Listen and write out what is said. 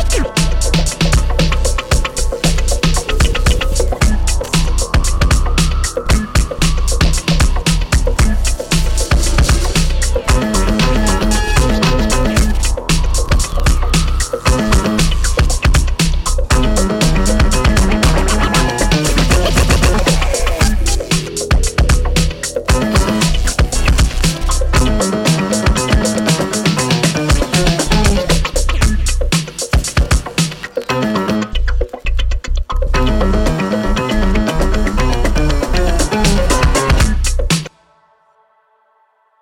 Wicked.